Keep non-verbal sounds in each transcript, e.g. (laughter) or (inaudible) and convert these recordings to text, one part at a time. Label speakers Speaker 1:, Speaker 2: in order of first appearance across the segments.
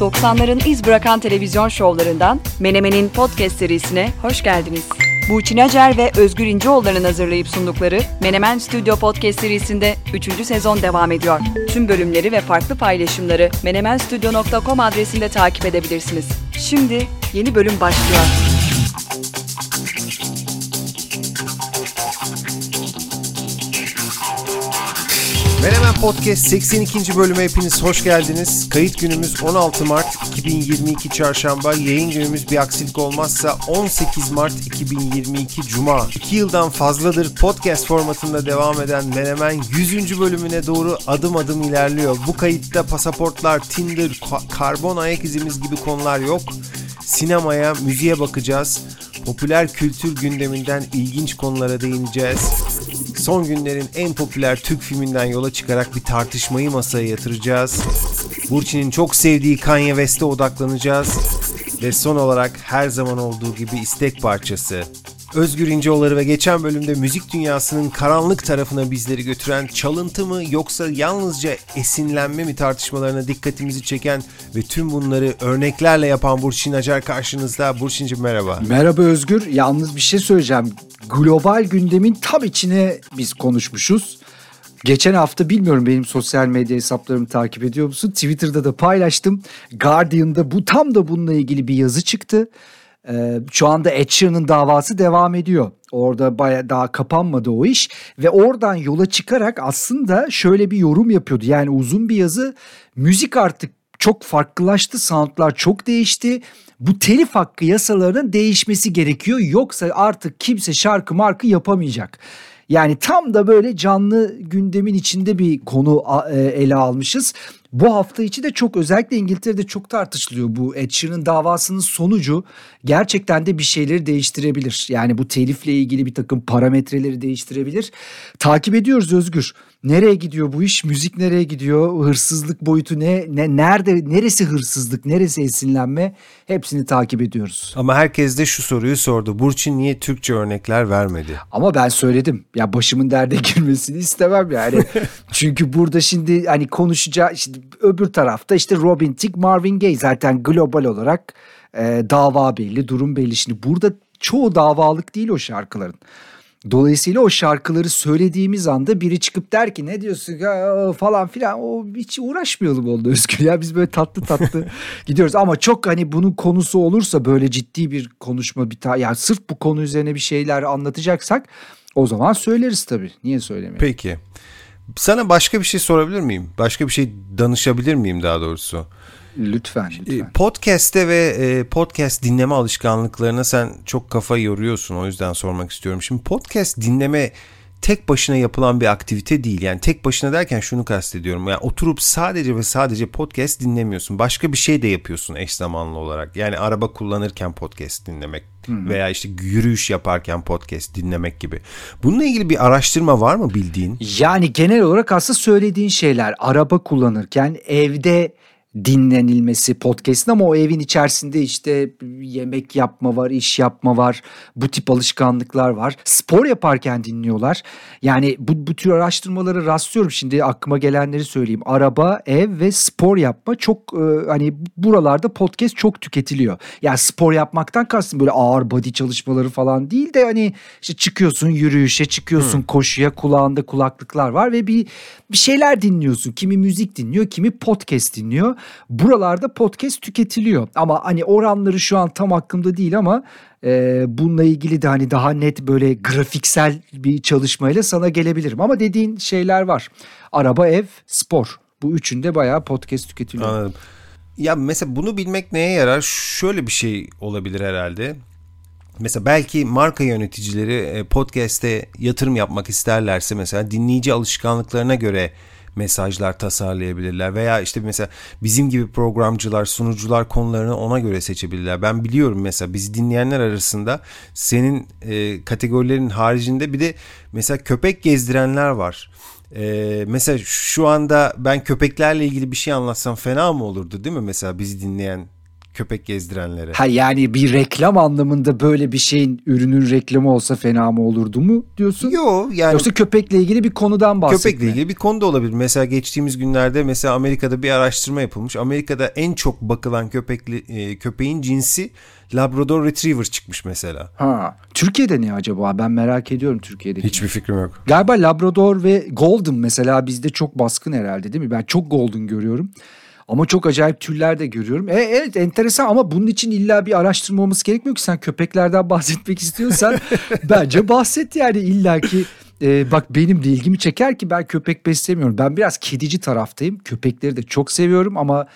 Speaker 1: 90'ların iz bırakan televizyon şovlarından Menemen'in podcast serisine hoş geldiniz. Burçin Acer ve Özgür İnceoğulları'nın hazırlayıp sundukları Menemen Stüdyo Podcast serisinde 3. sezon devam ediyor. Tüm bölümleri ve farklı paylaşımları menemenstudio.com adresinde takip edebilirsiniz. Şimdi yeni bölüm başlıyor.
Speaker 2: Menemen Podcast 82. bölüme hepiniz hoş geldiniz. Kayıt günümüz 16 Mart 2022 Çarşamba. Yayın günümüz bir aksilik olmazsa 18 Mart 2022 Cuma. 2 yıldan fazladır podcast formatında devam eden Menemen 100. bölümüne doğru adım adım ilerliyor. Bu kayıtta pasaportlar, Tinder, ka- karbon ayak izimiz gibi konular yok. Sinemaya, müziğe bakacağız. Popüler kültür gündeminden ilginç konulara değineceğiz. Son günlerin en popüler Türk filminden yola çıkarak bir tartışmayı masaya yatıracağız. Burçin'in çok sevdiği Kanye West'e odaklanacağız. Ve son olarak her zaman olduğu gibi istek parçası. Özgür İnceoğulları ve geçen bölümde müzik dünyasının karanlık tarafına bizleri götüren çalıntı mı yoksa yalnızca esinlenme mi tartışmalarına dikkatimizi çeken ve tüm bunları örneklerle yapan Burçin Acar karşınızda. Burçin'cim merhaba.
Speaker 3: Merhaba Özgür. Yalnız bir şey söyleyeceğim. Global gündemin tam içine biz konuşmuşuz. Geçen hafta bilmiyorum benim sosyal medya hesaplarımı takip ediyor musun? Twitter'da da paylaştım. Guardian'da bu tam da bununla ilgili bir yazı çıktı. Ee, şu anda Ed Sheeran'ın davası devam ediyor. Orada baya daha kapanmadı o iş ve oradan yola çıkarak aslında şöyle bir yorum yapıyordu. Yani uzun bir yazı. Müzik artık çok farklılaştı, soundlar çok değişti. Bu telif hakkı yasalarının değişmesi gerekiyor. Yoksa artık kimse şarkı markı yapamayacak. Yani tam da böyle canlı gündemin içinde bir konu e, ele almışız. Bu hafta içi de çok özellikle İngiltere'de çok tartışılıyor bu Ed Sheeran davasının sonucu gerçekten de bir şeyleri değiştirebilir. Yani bu telifle ilgili bir takım parametreleri değiştirebilir. Takip ediyoruz Özgür. Nereye gidiyor bu iş? Müzik nereye gidiyor? Hırsızlık boyutu ne? ne nerede neresi hırsızlık, neresi esinlenme? Hepsini takip ediyoruz.
Speaker 2: Ama herkes de şu soruyu sordu. Burçin niye Türkçe örnekler vermedi?
Speaker 3: Ama ben söyledim. Ya başımın derde (laughs) girmesini istemem yani. (laughs) Çünkü burada şimdi hani konuşacağı şimdi öbür tarafta işte Robin Thicke, Marvin Gaye zaten global olarak e, dava belli, durum belli. Şimdi burada çoğu davalık değil o şarkıların. Dolayısıyla o şarkıları söylediğimiz anda biri çıkıp der ki ne diyorsun ya? falan filan. O hiç uğraşmayalım oldu Özgür. Ya biz böyle tatlı tatlı (laughs) gidiyoruz. Ama çok hani bunun konusu olursa böyle ciddi bir konuşma bir ta yani sırf bu konu üzerine bir şeyler anlatacaksak o zaman söyleriz tabii. Niye söylemeyelim.
Speaker 2: Peki. Sana başka bir şey sorabilir miyim? Başka bir şey danışabilir miyim daha doğrusu?
Speaker 3: Lütfen
Speaker 2: E,
Speaker 3: lütfen.
Speaker 2: Podcast'te ve e, podcast dinleme alışkanlıklarına sen çok kafa yoruyorsun. O yüzden sormak istiyorum. Şimdi podcast dinleme tek başına yapılan bir aktivite değil. Yani tek başına derken şunu kastediyorum. Yani oturup sadece ve sadece podcast dinlemiyorsun. Başka bir şey de yapıyorsun eş zamanlı olarak. Yani araba kullanırken podcast dinlemek veya işte yürüyüş yaparken podcast dinlemek gibi. Bununla ilgili bir araştırma var mı bildiğin?
Speaker 3: Yani genel olarak aslında söylediğin şeyler araba kullanırken evde dinlenilmesi podcast'ın ama o evin içerisinde işte yemek yapma var, iş yapma var, bu tip alışkanlıklar var. Spor yaparken dinliyorlar. Yani bu, bu tür araştırmaları rastlıyorum. Şimdi aklıma gelenleri söyleyeyim. Araba, ev ve spor yapma çok e, hani buralarda podcast çok tüketiliyor. Yani spor yapmaktan kastım böyle ağır body çalışmaları falan değil de hani işte çıkıyorsun yürüyüşe, çıkıyorsun koşuya, kulağında kulaklıklar var ve bir bir şeyler dinliyorsun. Kimi müzik dinliyor, kimi podcast dinliyor. Buralarda podcast tüketiliyor. Ama hani oranları şu an tam aklımda değil ama e, bununla ilgili de hani daha net böyle grafiksel bir çalışmayla sana gelebilirim. Ama dediğin şeyler var. Araba, ev, spor. Bu üçünde bayağı podcast tüketiliyor.
Speaker 2: Anladım. Ya mesela bunu bilmek neye yarar? Şöyle bir şey olabilir herhalde. Mesela belki marka yöneticileri e, podcast'te yatırım yapmak isterlerse mesela dinleyici alışkanlıklarına göre mesajlar tasarlayabilirler veya işte mesela bizim gibi programcılar, sunucular konularını ona göre seçebilirler. Ben biliyorum mesela bizi dinleyenler arasında senin e, kategorilerin haricinde bir de mesela köpek gezdirenler var. Ee, mesela şu anda ben köpeklerle ilgili bir şey anlatsam fena mı olurdu değil mi mesela bizi dinleyen köpek gezdirenlere.
Speaker 3: Ha yani bir reklam anlamında böyle bir şeyin ürünün reklamı olsa fena mı olurdu mu diyorsun?
Speaker 2: Yo yani
Speaker 3: Yoksa köpekle ilgili bir konudan bahsetme.
Speaker 2: köpekle ilgili bir konu da olabilir. Mesela geçtiğimiz günlerde mesela Amerika'da bir araştırma yapılmış. Amerika'da en çok bakılan köpekli e, köpeğin cinsi Labrador Retriever çıkmış mesela.
Speaker 3: Ha. Türkiye'de ne acaba? Ben merak ediyorum Türkiye'deki.
Speaker 2: Hiçbir fikrim yok.
Speaker 3: Galiba Labrador ve Golden mesela bizde çok baskın herhalde değil mi? Ben çok Golden görüyorum. Ama çok acayip türler de görüyorum. E, evet enteresan ama bunun için illa bir araştırma olması gerekmiyor ki. Sen köpeklerden (laughs) bahsetmek istiyorsan (laughs) bence bahset yani illaki. E, bak benim de ilgimi çeker ki ben köpek beslemiyorum. Ben biraz kedici taraftayım. Köpekleri de çok seviyorum ama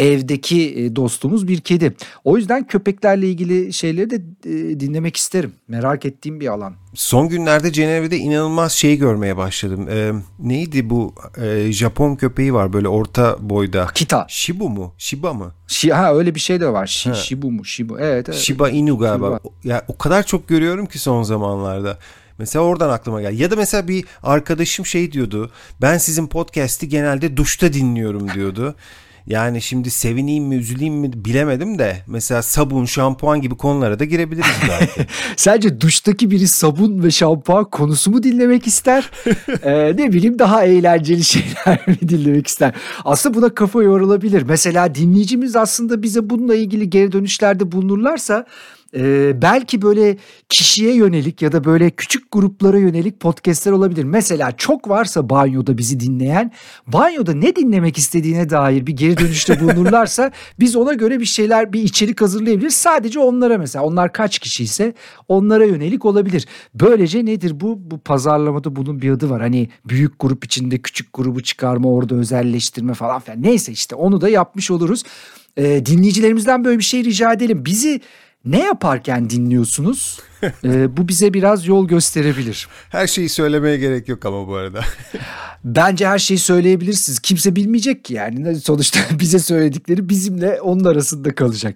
Speaker 3: evdeki e, dostumuz bir kedi. O yüzden köpeklerle ilgili şeyleri de e, dinlemek isterim. Merak ettiğim bir alan.
Speaker 2: Son günlerde Cenevre'de inanılmaz şey görmeye başladım. Ee, neydi bu Ee, Japon köpeği var böyle orta boyda.
Speaker 3: Kita.
Speaker 2: Shibu mu? Shiba mı?
Speaker 3: Şi, ha öyle bir şey de var. Şi,
Speaker 2: Ha.
Speaker 3: Shibu mu? Shibu. Evet. evet.
Speaker 2: Shiba Inu galiba.
Speaker 3: Shiba.
Speaker 2: Ya o kadar çok görüyorum ki son zamanlarda. Mesela oradan aklıma geldi. Ya da mesela bir arkadaşım şey diyordu. Ben sizin podcast'i genelde duşta dinliyorum diyordu. (laughs) Yani şimdi sevineyim mi üzüleyim mi bilemedim de mesela sabun, şampuan gibi konulara da girebiliriz belki. (laughs)
Speaker 3: Sence duştaki biri sabun ve şampuan konusu mu dinlemek ister? (laughs) Ee, ne bileyim daha eğlenceli şeyler mi dinlemek ister? Aslında buna kafa yorulabilir. Mesela dinleyicimiz aslında bize bununla ilgili geri dönüşlerde bulunurlarsa e, belki böyle kişiye yönelik ya da böyle küçük gruplara yönelik podcastler olabilir. Mesela çok varsa banyoda bizi dinleyen banyoda ne dinlemek istediğine dair bir geri dönüşte (laughs) bulunurlarsa biz ona göre bir şeyler bir içerik hazırlayabiliriz. Sadece onlara mesela onlar kaç kişi ise onlara yönelik olabilir. Böylece nedir bu? Bu pazarlamada bunun bir adı var. Hani büyük grup içinde küçük grubu çıkarma orada özelleştirme falan filan. Neyse işte onu da yapmış oluruz. Ee, dinleyicilerimizden böyle bir şey rica edelim. Bizi ne yaparken dinliyorsunuz? (laughs) Ee, bu bize biraz yol gösterebilir.
Speaker 2: Her şeyi söylemeye gerek yok ama bu arada. (laughs)
Speaker 3: Bence her şeyi söyleyebilirsiniz. Kimse bilmeyecek ki yani. Sonuçta (laughs) bize söyledikleri bizimle onun arasında kalacak.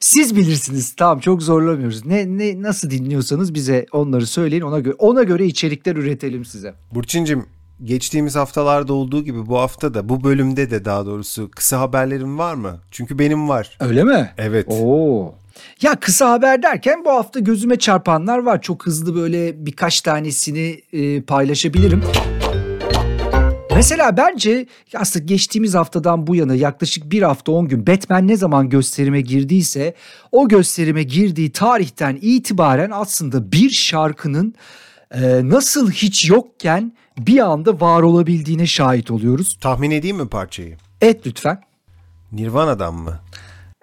Speaker 3: Siz bilirsiniz. Tamam çok zorlamıyoruz. Ne ne nasıl dinliyorsanız bize onları söyleyin. Ona göre ona göre içerikler üretelim size.
Speaker 2: Burçin'cim geçtiğimiz haftalarda olduğu gibi bu hafta da bu bölümde de daha doğrusu kısa haberlerin var mı? Çünkü benim var.
Speaker 3: Öyle mi?
Speaker 2: Evet.
Speaker 3: Oo. Ya kısa haber derken bu hafta gözüme çarpanlar var. Çok hızlı böyle birkaç tanesini e, paylaşabilirim. Mesela bence aslında geçtiğimiz haftadan bu yana yaklaşık bir hafta 10 gün Batman ne zaman gösterime girdiyse o gösterime girdiği tarihten itibaren aslında bir şarkının e, nasıl hiç yokken bir anda var olabildiğine şahit oluyoruz.
Speaker 2: Tahmin edeyim mi parçayı?
Speaker 3: Et lütfen.
Speaker 2: Nirvana'dan mı?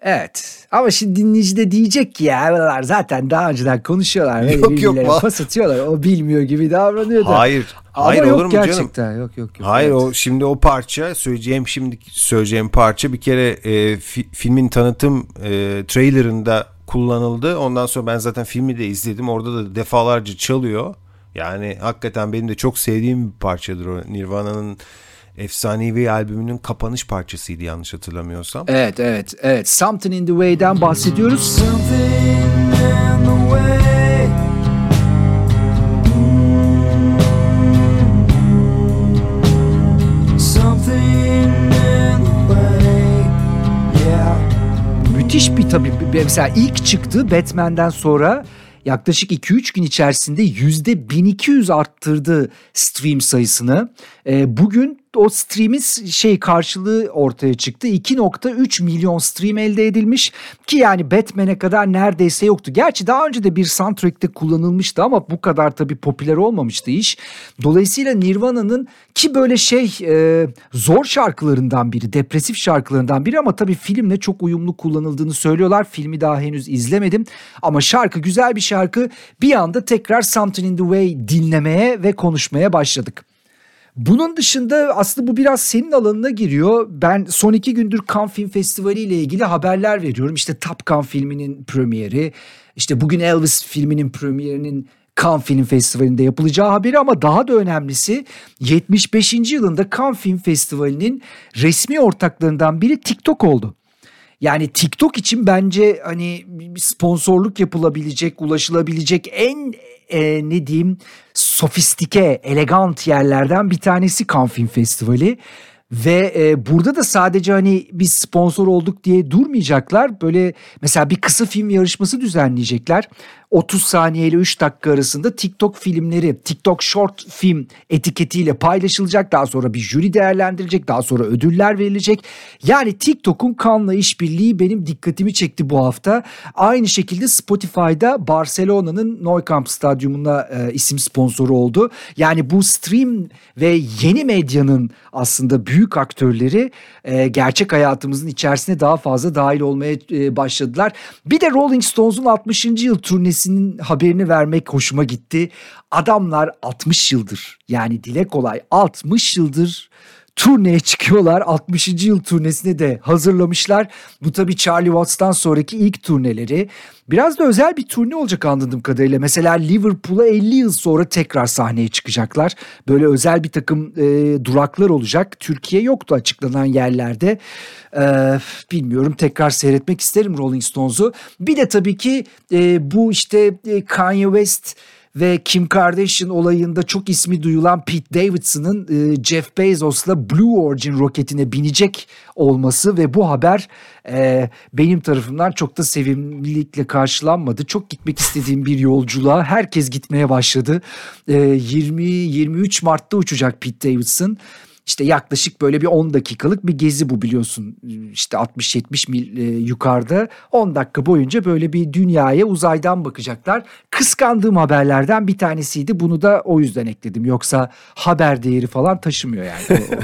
Speaker 3: Evet ama şimdi dinleyici de diyecek ki ya buralar zaten daha önceden konuşuyorlar.
Speaker 2: Yok, yok,
Speaker 3: pas atıyorlar. O bilmiyor gibi davranıyor da.
Speaker 2: Hayır.
Speaker 3: Ama
Speaker 2: Hayır
Speaker 3: yok
Speaker 2: olur mu canım?
Speaker 3: gerçekten. Yok yok yok.
Speaker 2: Hayır
Speaker 3: Evet.
Speaker 2: o şimdi o parça söyleyeceğim şimdi söyleyeceğim parça bir kere e, fi- filmin tanıtım e, trailerında kullanıldı. Ondan sonra ben zaten filmi de izledim. Orada da defalarca çalıyor. Yani hakikaten benim de çok sevdiğim bir parçadır o. Nirvana'nın efsanevi albümünün kapanış parçasıydı yanlış hatırlamıyorsam.
Speaker 3: Evet evet evet. Something in the Way'den bahsediyoruz.
Speaker 4: Something in the way.
Speaker 3: Müthiş bir tabii mesela ilk çıktığı Batman'den sonra yaklaşık 2-3 gün içerisinde yüzde 1200 arttırdı stream sayısını. Ee, bugün o streamin şey karşılığı ortaya çıktı. 2.3 milyon stream elde edilmiş ki yani Batman'e kadar neredeyse yoktu. Gerçi daha önce de bir soundtrack'te kullanılmıştı ama bu kadar tabii popüler olmamıştı iş. Dolayısıyla Nirvana'nın ki böyle şey e, zor şarkılarından biri, depresif şarkılarından biri ama tabii filmle çok uyumlu kullanıldığını söylüyorlar. Filmi daha henüz izlemedim ama şarkı güzel bir şarkı. Bir anda tekrar Something in the Way dinlemeye ve konuşmaya başladık. Bunun dışında aslında bu biraz senin alanına giriyor. Ben son iki gündür Cannes Film Festivali ile ilgili haberler veriyorum. İşte Top Gun filminin premieri, işte bugün Elvis filminin premierinin Cannes Film Festivali'nde yapılacağı haberi ama daha da önemlisi 75. yılında Cannes Film Festivali'nin resmi ortaklarından biri TikTok oldu. Yani TikTok için bence hani sponsorluk yapılabilecek, ulaşılabilecek en e, ne diyeyim sofistike, elegant yerlerden bir tanesi Cannes Film Festivali. Ve e, burada da sadece hani biz sponsor olduk diye durmayacaklar. Böyle mesela bir kısa film yarışması düzenleyecekler. 30 saniye ile 3 dakika arasında TikTok filmleri, TikTok short film etiketiyle paylaşılacak. Daha sonra bir jüri değerlendirecek, daha sonra ödüller verilecek. Yani TikTok'un kanla işbirliği benim dikkatimi çekti bu hafta. Aynı şekilde Spotify'da Barcelona'nın Nou Camp Stadyumuna e, isim sponsoru oldu. Yani bu stream ve yeni medyanın aslında büyük aktörleri e, gerçek hayatımızın içerisine daha fazla dahil olmaya e, başladılar. Bir de Rolling Stones'un 60. yıl turnesinin haberini vermek hoşuma gitti. Adamlar 60 yıldır yani dile kolay 60 yıldır turneye çıkıyorlar. 60. yıl turnesine de hazırlamışlar. Bu tabii Charlie Watts'tan sonraki ilk turneleri. Biraz da özel bir turne olacak anladığım kadarıyla. Mesela Liverpool'a 50 yıl sonra tekrar sahneye çıkacaklar. Böyle özel bir takım e, duraklar olacak. Türkiye yoktu açıklanan yerlerde. E, bilmiyorum tekrar seyretmek isterim Rolling Stones'u. Bir de tabii ki e, bu işte e, Kanye West ve Kim Kardashian olayında çok ismi duyulan Pete Davidson'ın e, Jeff Bezos'la Blue Origin roketine binecek olması ve bu haber e, benim tarafımdan çok da sevimlilikle karşılanmadı. Çok gitmek istediğim bir yolculuğa herkes gitmeye başladı. E, 20-23 Mart'ta uçacak Pete Davidson. İşte yaklaşık böyle bir 10 dakikalık bir gezi bu biliyorsun. İşte 60-70 mil e, yukarıda 10 dakika boyunca böyle bir dünyaya uzaydan bakacaklar. Kıskandığım haberlerden bir tanesiydi. Bunu da o yüzden ekledim. Yoksa haber değeri falan taşımıyor yani. O,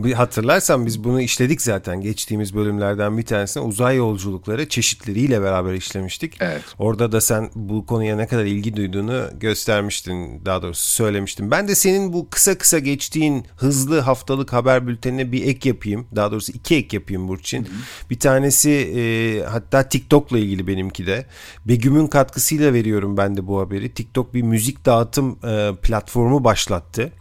Speaker 3: o (laughs) şey
Speaker 2: hatırlarsan biz bunu işledik zaten geçtiğimiz bölümlerden bir tanesine uzay yolculukları çeşitleriyle beraber işlemiştik.
Speaker 3: Evet.
Speaker 2: Orada da sen bu konuya ne kadar ilgi duyduğunu göstermiştin daha doğrusu söylemiştin. Ben de senin bu kısa kısa geçtiğin hızlı haftalık haber bültenine bir ek yapayım. Daha doğrusu iki ek yapayım Burçin. Bir tanesi e, hatta TikTok'la ilgili benimki de. Begüm'ün katkısıyla veriyorum ben de bu haberi. TikTok bir müzik dağıtım e, platformu başlattı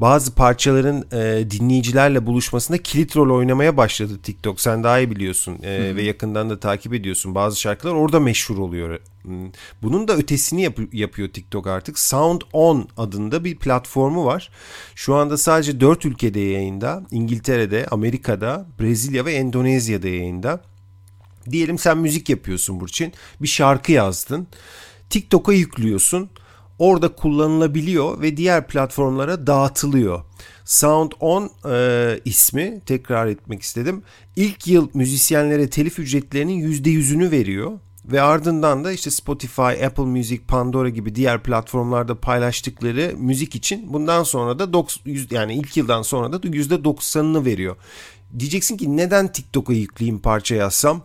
Speaker 2: bazı parçaların e, dinleyicilerle buluşmasında kilit rol oynamaya başladı TikTok. Sen daha iyi biliyorsun e, ve yakından da takip ediyorsun. Bazı şarkılar orada meşhur oluyor. Hmm. Bunun da ötesini yap- yapıyor TikTok artık. Sound On adında bir platformu var. Şu anda sadece 4 ülkede yayında. İngiltere'de, Amerika'da, Brezilya ve Endonezya'da yayında. Diyelim sen müzik yapıyorsun Burçin. Bir şarkı yazdın. TikTok'a yüklüyorsun. Orada kullanılabiliyor ve diğer platformlara dağıtılıyor. Sound On e, ismi tekrar etmek istedim. İlk yıl müzisyenlere telif ücretlerinin %100'ünü veriyor. Ve ardından da işte Spotify, Apple Music, Pandora gibi diğer platformlarda paylaştıkları müzik için bundan sonra da 90, yani ilk yıldan sonra da %90'ını veriyor. Diyeceksin ki neden TikTok'a yükleyeyim parça yazsam?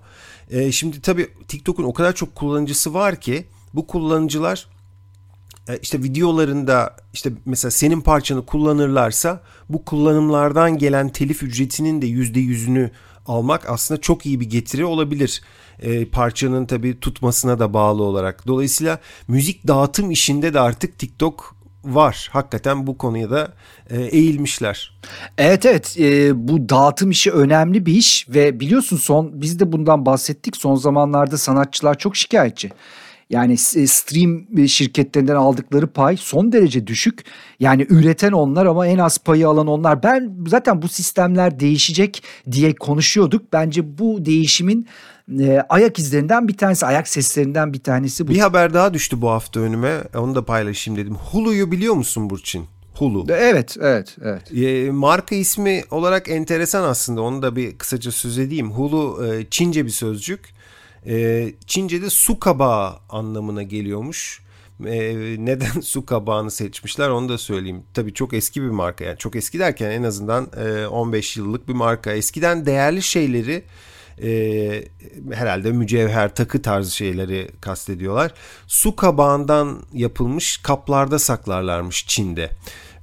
Speaker 2: E, şimdi tabii TikTok'un o kadar çok kullanıcısı var ki bu kullanıcılar işte videolarında işte mesela senin parçanı kullanırlarsa bu kullanımlardan gelen telif ücretinin de yüzde yüzünü almak aslında çok iyi bir getiri olabilir. E, parçanın tabii tutmasına da bağlı olarak. Dolayısıyla müzik dağıtım işinde de artık TikTok var. Hakikaten bu konuya da e, eğilmişler.
Speaker 3: Evet evet e, bu dağıtım işi önemli bir iş ve biliyorsun son biz de bundan bahsettik son zamanlarda sanatçılar çok şikayetçi. Yani s- stream şirketlerinden aldıkları pay son derece düşük. Yani üreten onlar ama en az payı alan onlar. Ben zaten bu sistemler değişecek diye konuşuyorduk. Bence bu değişimin e, ayak izlerinden bir tanesi, ayak seslerinden bir tanesi bu.
Speaker 2: Bir haber daha düştü bu hafta önüme. Onu da paylaşayım dedim. Hulu'yu biliyor musun Burçin? Hulu.
Speaker 3: Evet, evet, evet.
Speaker 2: E, marka ismi olarak enteresan aslında. Onu da bir kısaca söz edeyim. Hulu e, Çince bir sözcük. E, Çince'de su kabağı anlamına geliyormuş. E, neden (laughs) su kabağını seçmişler onu da söyleyeyim. Tabii çok eski bir marka. Yani çok eski derken en azından e, 15 yıllık bir marka. Eskiden değerli şeyleri e, herhalde mücevher takı tarzı şeyleri kastediyorlar. Su kabağından yapılmış kaplarda saklarlarmış Çin'de.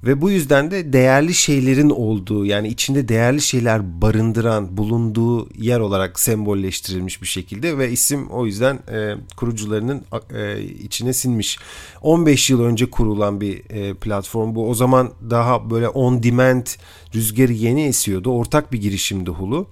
Speaker 2: Ve bu yüzden de değerli şeylerin olduğu yani içinde değerli şeyler barındıran bulunduğu yer olarak sembolleştirilmiş bir şekilde ve isim o yüzden e, kurucularının e, içine sinmiş. 15 yıl önce kurulan bir e, platform bu. O zaman daha böyle on demand rüzgarı yeni esiyordu. Ortak bir girişimdi Hulu.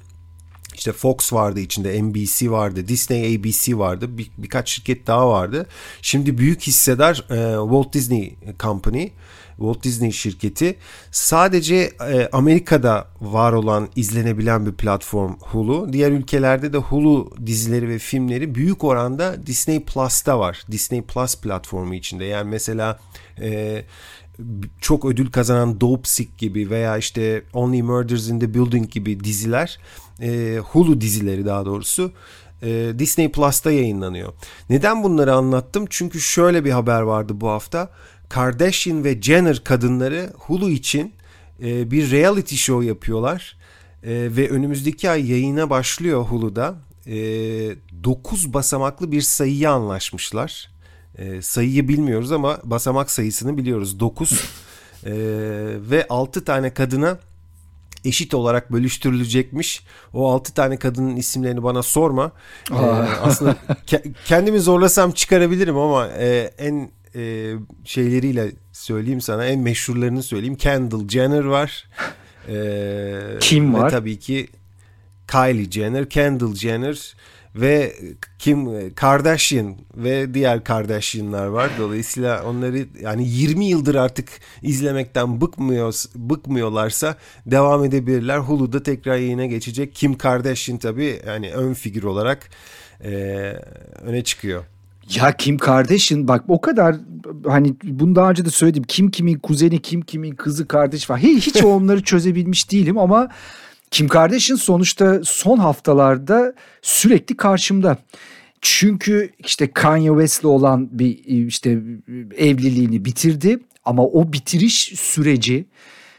Speaker 2: İşte Fox vardı içinde, NBC vardı, Disney ABC vardı, bir, birkaç şirket daha vardı. Şimdi büyük hissedar e, Walt Disney Company, Walt Disney şirketi. Sadece e, Amerika'da var olan izlenebilen bir platform Hulu. Diğer ülkelerde de Hulu dizileri ve filmleri büyük oranda Disney Plus'ta var. Disney Plus platformu içinde. Yani mesela e, çok ödül kazanan Dope Sick gibi veya işte Only Murders in the Building gibi diziler e, Hulu dizileri daha doğrusu e, Disney Plus'ta yayınlanıyor. Neden bunları anlattım? Çünkü şöyle bir haber vardı bu hafta. Kardashian ve Jenner kadınları Hulu için e, bir reality show yapıyorlar. E, ve önümüzdeki ay yayına başlıyor Hulu'da. E, 9 basamaklı bir sayıya anlaşmışlar. E, sayıyı bilmiyoruz ama basamak sayısını biliyoruz. 9 (laughs) e, ve 6 tane kadına eşit olarak bölüştürülecekmiş. O 6 tane kadının isimlerini bana sorma. E, aslında (laughs) ke- kendimi zorlasam çıkarabilirim ama e, en e, şeyleriyle söyleyeyim sana en meşhurlarını söyleyeyim. Kendall Jenner var. E,
Speaker 3: Kim
Speaker 2: ve
Speaker 3: var?
Speaker 2: tabii ki Kylie Jenner, Kendall Jenner ve Kim Kardashian ve diğer Kardashian'lar var. Dolayısıyla onları yani 20 yıldır artık izlemekten bıkmıyor bıkmıyorlarsa devam edebilirler. Hulu'da tekrar yayına geçecek. Kim Kardashian tabii yani ön figür olarak e, öne çıkıyor.
Speaker 3: Ya Kim Kardashian bak o kadar hani bunu daha önce de söyledim. Kim kimin kuzeni, kim kimin kızı, kardeş. Hiç, hiç onları çözebilmiş değilim ama Kim Kardashian sonuçta son haftalarda sürekli karşımda. Çünkü işte Kanye West'le olan bir işte evliliğini bitirdi ama o bitiriş süreci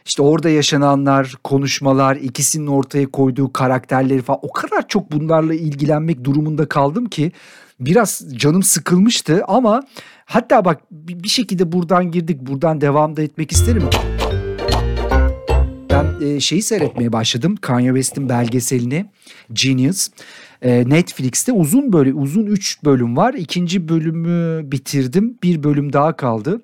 Speaker 3: işte orada yaşananlar, konuşmalar, ikisinin ortaya koyduğu karakterleri falan o kadar çok bunlarla ilgilenmek durumunda kaldım ki biraz canım sıkılmıştı ama hatta bak bir şekilde buradan girdik, buradan devam da etmek isterim. Ben e, şeyi seyretmeye başladım. Kanye West'in belgeselini Genius. E, Netflix'te uzun böyle uzun 3 bölüm var. İkinci bölümü bitirdim. Bir bölüm daha kaldı.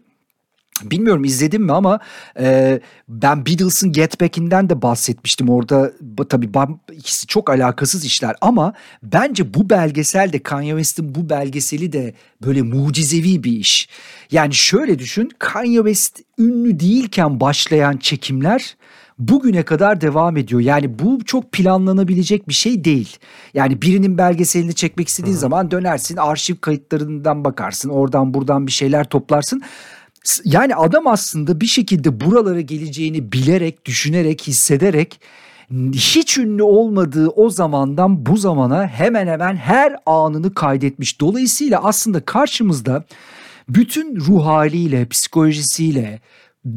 Speaker 3: Bilmiyorum izledim mi ama e, ben Beatles'ın Get Back'inden de bahsetmiştim. Orada tabii bam- ikisi çok alakasız işler ama bence bu belgesel de Kanye West'in bu belgeseli de böyle mucizevi bir iş. Yani şöyle düşün Kanye West ünlü değilken başlayan çekimler bugüne kadar devam ediyor. Yani bu çok planlanabilecek bir şey değil. Yani birinin belgeselini çekmek istediğin zaman dönersin arşiv kayıtlarından bakarsın oradan buradan bir şeyler toplarsın. Yani adam aslında bir şekilde buralara geleceğini bilerek, düşünerek, hissederek hiç ünlü olmadığı o zamandan bu zamana hemen hemen her anını kaydetmiş. Dolayısıyla aslında karşımızda bütün ruh haliyle, psikolojisiyle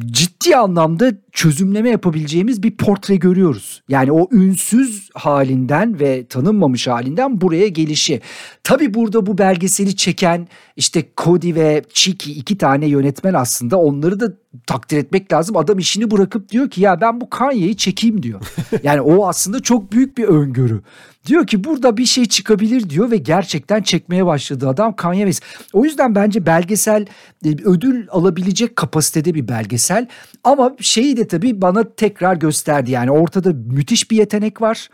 Speaker 3: ciddi anlamda çözümleme yapabileceğimiz bir portre görüyoruz. Yani o ünsüz halinden ve tanınmamış halinden buraya gelişi. Tabii burada bu belgeseli çeken işte Cody ve Chiki iki tane yönetmen aslında onları da takdir etmek lazım. Adam işini bırakıp diyor ki ya ben bu Kanye'yi çekeyim diyor. Yani o aslında çok büyük bir öngörü. Diyor ki burada bir şey çıkabilir diyor ve gerçekten çekmeye başladı adam Kanye West. O yüzden bence belgesel e, ödül alabilecek kapasitede bir belgesel. Ama şeyi de tabii bana tekrar gösterdi. Yani ortada müthiş bir yetenek var.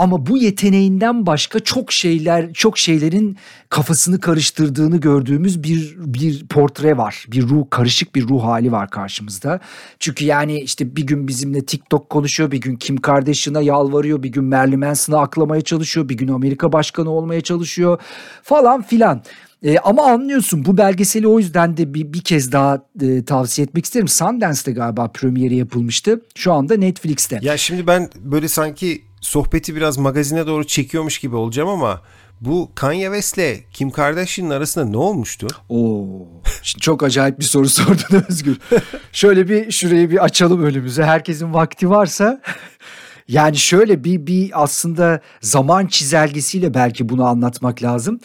Speaker 3: Ama bu yeteneğinden başka çok şeyler, çok şeylerin kafasını karıştırdığını gördüğümüz bir bir portre var. Bir ruh karışık bir ruh hali var karşımızda. Çünkü yani işte bir gün bizimle TikTok konuşuyor, bir gün Kim Kardashian'a yalvarıyor, bir gün Marilyn Manson'ı aklamaya çalışıyor, bir gün Amerika başkanı olmaya çalışıyor falan filan. E, ama anlıyorsun bu belgeseli o yüzden de bir, bir kez daha e, tavsiye etmek isterim. Sundance'de galiba premieri yapılmıştı. Şu anda Netflix'te.
Speaker 2: Ya şimdi ben böyle sanki sohbeti biraz magazine doğru çekiyormuş gibi olacağım ama bu Kanye West'le Kim Kardashian'ın arasında ne olmuştu?
Speaker 3: Oo. Çok acayip bir soru (laughs) sordun Özgür. Şöyle bir şurayı bir açalım önümüze. Herkesin vakti varsa (laughs) yani şöyle bir bir aslında zaman çizelgesiyle belki bunu anlatmak lazım.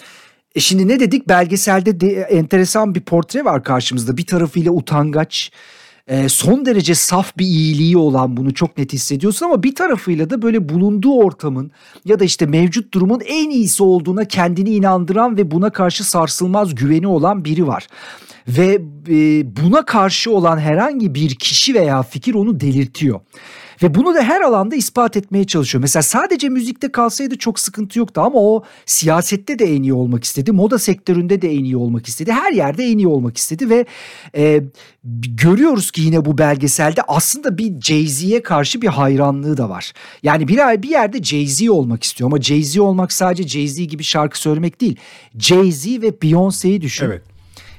Speaker 3: E şimdi ne dedik? Belgeselde de enteresan bir portre var karşımızda. Bir tarafıyla utangaç, e, son derece saf bir iyiliği olan bunu çok net hissediyorsun ama bir tarafıyla da böyle bulunduğu ortamın ya da işte mevcut durumun en iyisi olduğuna kendini inandıran ve buna karşı sarsılmaz güveni olan biri var. Ve e, buna karşı olan herhangi bir kişi veya fikir onu delirtiyor. Ve bunu da her alanda ispat etmeye çalışıyor. Mesela sadece müzikte kalsaydı çok sıkıntı yoktu ama o siyasette de en iyi olmak istedi. Moda sektöründe de en iyi olmak istedi. Her yerde en iyi olmak istedi ve e, görüyoruz ki yine bu belgeselde aslında bir Jay-Z'ye karşı bir hayranlığı da var. Yani bir, bir yerde Jay-Z olmak istiyor ama Jay-Z olmak sadece Jay-Z gibi şarkı söylemek değil. Jay-Z ve Beyoncé'yi düşün.
Speaker 2: Evet.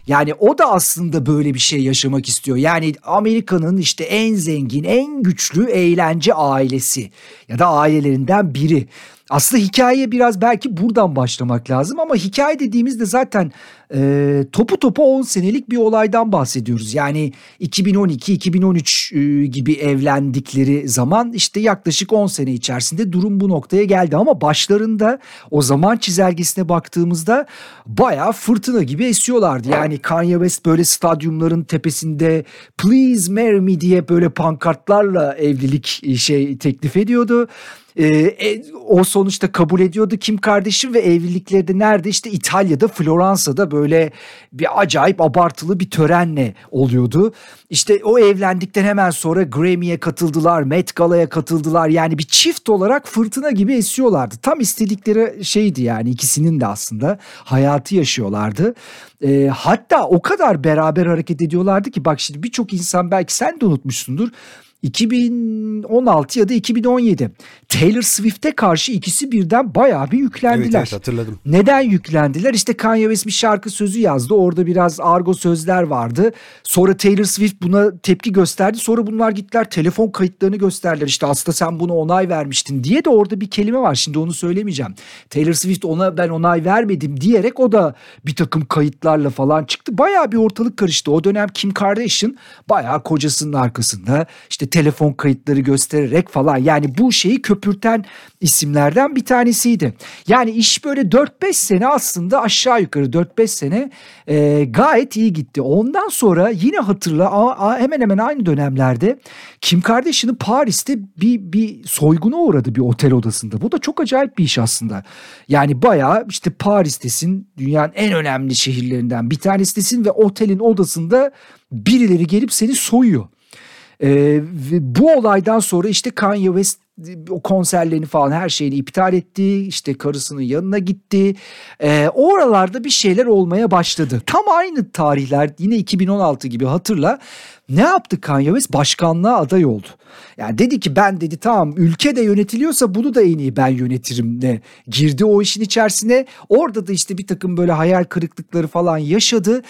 Speaker 3: Yani o da aslında böyle bir şey yaşamak istiyor. Yani Amerika'nın işte en zengin, en güçlü eğlence ailesi ya da ailelerinden biri. Aslında hikayeye biraz belki buradan başlamak lazım ama hikaye dediğimizde zaten e, topu topu 10 senelik bir olaydan bahsediyoruz. Yani 2012-2013 e, gibi evlendikleri zaman işte yaklaşık 10 sene içerisinde durum bu noktaya geldi. Ama başlarında o zaman çizelgesine baktığımızda bayağı fırtına gibi esiyorlardı. Yani Kanye West böyle stadyumların tepesinde please marry me diye böyle pankartlarla evlilik e, şey teklif ediyordu. Ee, e, o sonuçta kabul ediyordu Kim kardeşim ve evlilikleri de nerede işte İtalya'da Floransa'da böyle bir acayip abartılı bir törenle oluyordu. İşte o evlendikten hemen sonra Grammy'ye katıldılar, Met Gala'ya katıldılar. Yani bir çift olarak fırtına gibi esiyorlardı. Tam istedikleri şeydi yani ikisinin de aslında hayatı yaşıyorlardı. Ee, hatta o kadar beraber hareket ediyorlardı ki bak şimdi birçok insan belki sen de unutmuşsundur. 2016 ya da 2017 Taylor Swift'e karşı ikisi birden bayağı bir yüklendiler.
Speaker 2: Evet, evet hatırladım.
Speaker 3: Neden yüklendiler? İşte Kanye West bir şarkı sözü yazdı. Orada biraz argo sözler vardı. Sonra Taylor Swift buna tepki gösterdi. Sonra bunlar gittiler telefon kayıtlarını gösterdiler. İşte aslında sen buna onay vermiştin diye de orada bir kelime var. Şimdi onu söylemeyeceğim. Taylor Swift ona ben onay vermedim diyerek o da bir takım kayıtlarla falan çıktı. Bayağı bir ortalık karıştı. O dönem Kim Kardashian bayağı kocasının arkasında işte telefon kayıtları göstererek falan yani bu şeyi köpürten isimlerden bir tanesiydi. Yani iş böyle 4-5 sene aslında aşağı yukarı 4-5 sene e, gayet iyi gitti. Ondan sonra yine hatırla a, a, hemen hemen aynı dönemlerde Kim Kardashian'ın Paris'te bir, bir soyguna uğradı bir otel odasında. Bu da çok acayip bir iş aslında. Yani bayağı işte Paris'tesin dünyanın en önemli şehirlerinden bir tanesisin ve otelin odasında birileri gelip seni soyuyor. Ve bu olaydan sonra işte Kanye West o konserlerini falan her şeyini iptal etti. İşte karısının yanına gitti. Ee, oralarda bir şeyler olmaya başladı. Tam aynı tarihler yine 2016 gibi hatırla. Ne yaptı Kanye West? Başkanlığa aday oldu. Yani dedi ki ben dedi tamam ülke de yönetiliyorsa bunu da en iyi ben yönetirim de girdi o işin içerisine. Orada da işte bir takım böyle hayal kırıklıkları falan yaşadı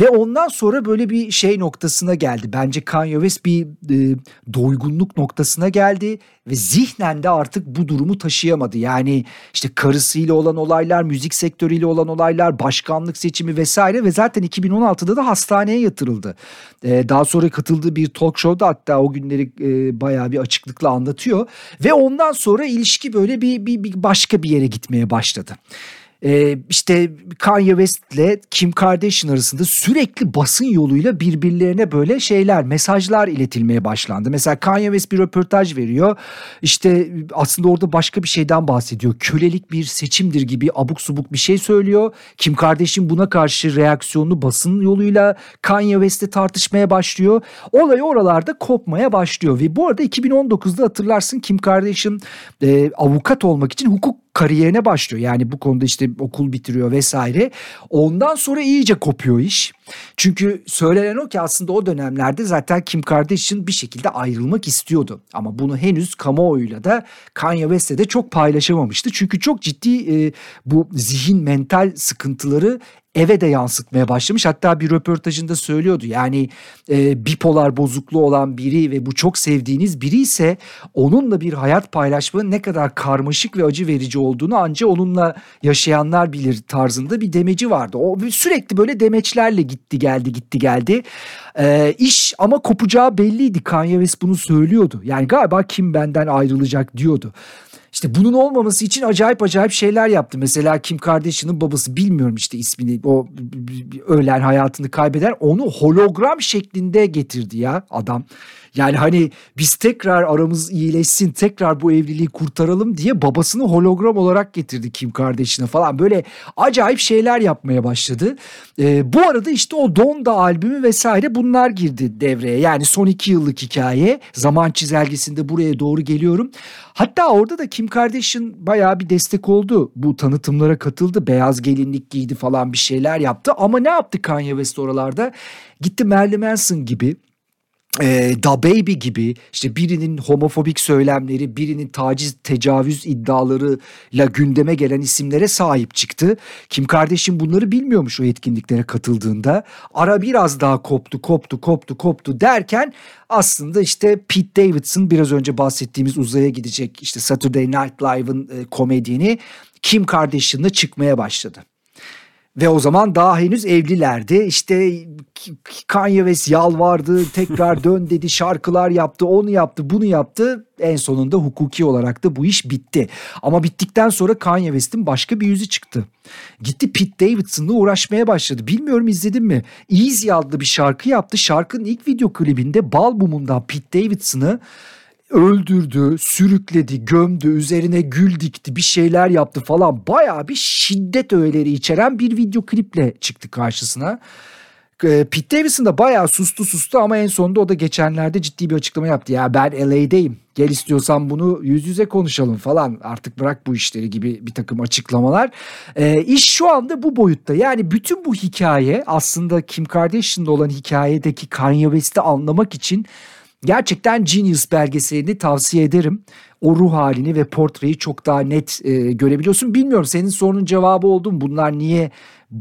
Speaker 3: ve ondan sonra böyle bir şey noktasına geldi. Bence Kanye West bir e, doygunluk noktasına geldi ve zihnen de artık bu durumu taşıyamadı. Yani işte karısıyla olan olaylar, müzik sektörüyle olan olaylar, başkanlık seçimi vesaire ve zaten 2016'da da hastaneye yatırıldı. Ee, daha sonra katıldığı bir talk show'da hatta o günleri e, bayağı bir açıklıkla anlatıyor ve ondan sonra ilişki böyle bir, bir, bir başka bir yere gitmeye başladı. Ee, işte Kanye West ile Kim Kardashian arasında sürekli basın yoluyla birbirlerine böyle şeyler, mesajlar iletilmeye başlandı. Mesela Kanye West bir röportaj veriyor. İşte aslında orada başka bir şeyden bahsediyor. Kölelik bir seçimdir gibi abuk subuk bir şey söylüyor. Kim Kardashian buna karşı reaksiyonunu basın yoluyla Kanye West'le tartışmaya başlıyor. Olay oralarda kopmaya başlıyor ve bu arada 2019'da hatırlarsın Kim Kardashian e, avukat olmak için hukuk kariyerine başlıyor. Yani bu konuda işte okul bitiriyor vesaire. Ondan sonra iyice kopuyor iş. Çünkü söylenen o ki aslında o dönemlerde zaten Kim Kardashian bir şekilde ayrılmak istiyordu. Ama bunu henüz kamuoyuyla da Kanye West'le de çok paylaşamamıştı. Çünkü çok ciddi e, bu zihin mental sıkıntıları eve de yansıtmaya başlamış. Hatta bir röportajında söylüyordu yani e, bipolar bozukluğu olan biri ve bu çok sevdiğiniz biri ise onunla bir hayat paylaşmanın ne kadar karmaşık ve acı verici olduğunu ancak onunla yaşayanlar bilir tarzında bir demeci vardı. O sürekli böyle demeçlerle gitti geldi gitti geldi. E, iş ama kopacağı belliydi. Kanye West bunu söylüyordu. Yani galiba kim benden ayrılacak diyordu. İşte bunun olmaması için acayip acayip şeyler yaptı. Mesela Kim Kardashian'ın babası bilmiyorum işte ismini o ölen hayatını kaybeder onu hologram şeklinde getirdi ya adam. Yani hani biz tekrar aramız iyileşsin, tekrar bu evliliği kurtaralım diye babasını hologram olarak getirdi Kim kardeşine falan. Böyle acayip şeyler yapmaya başladı. Ee, bu arada işte o Donda albümü vesaire bunlar girdi devreye. Yani son iki yıllık hikaye. Zaman çizelgesinde buraya doğru geliyorum. Hatta orada da Kim Kardashian bayağı bir destek oldu. Bu tanıtımlara katıldı. Beyaz gelinlik giydi falan bir şeyler yaptı. Ama ne yaptı Kanye West oralarda? Gitti Marilyn Manson gibi e, Da Baby gibi işte birinin homofobik söylemleri, birinin taciz, tecavüz iddialarıyla gündeme gelen isimlere sahip çıktı. Kim Kardashian bunları bilmiyormuş o etkinliklere katıldığında. Ara biraz daha koptu, koptu, koptu, koptu derken aslında işte Pete Davidson biraz önce bahsettiğimiz uzaya gidecek işte Saturday Night Live'ın e, komedyeni Kim Kardashian'la çıkmaya başladı. Ve o zaman daha henüz evlilerdi. İşte Kanye West yalvardı, tekrar dön dedi, şarkılar yaptı, onu yaptı, bunu yaptı. En sonunda hukuki olarak da bu iş bitti. Ama bittikten sonra Kanye West'in başka bir yüzü çıktı. Gitti Pete Davidson'la uğraşmaya başladı. Bilmiyorum izledin mi? Easy adlı bir şarkı yaptı. Şarkının ilk video klibinde bal mumundan Pete Davidson'ı öldürdü, sürükledi, gömdü, üzerine gül dikti, bir şeyler yaptı falan. Bayağı bir şiddet öğeleri içeren bir video kliple çıktı karşısına. Ee, Pete Davidson da bayağı sustu sustu ama en sonunda o da geçenlerde ciddi bir açıklama yaptı. Ya ben LA'deyim gel istiyorsan bunu yüz yüze konuşalım falan artık bırak bu işleri gibi bir takım açıklamalar. Ee, iş şu anda bu boyutta yani bütün bu hikaye aslında Kim Kardashian'da olan hikayedeki Kanye West'i anlamak için Gerçekten Genius belgeselini tavsiye ederim. O ruh halini ve portreyi çok daha net e, görebiliyorsun. Bilmiyorum senin sorunun cevabı oldu mu? Bunlar niye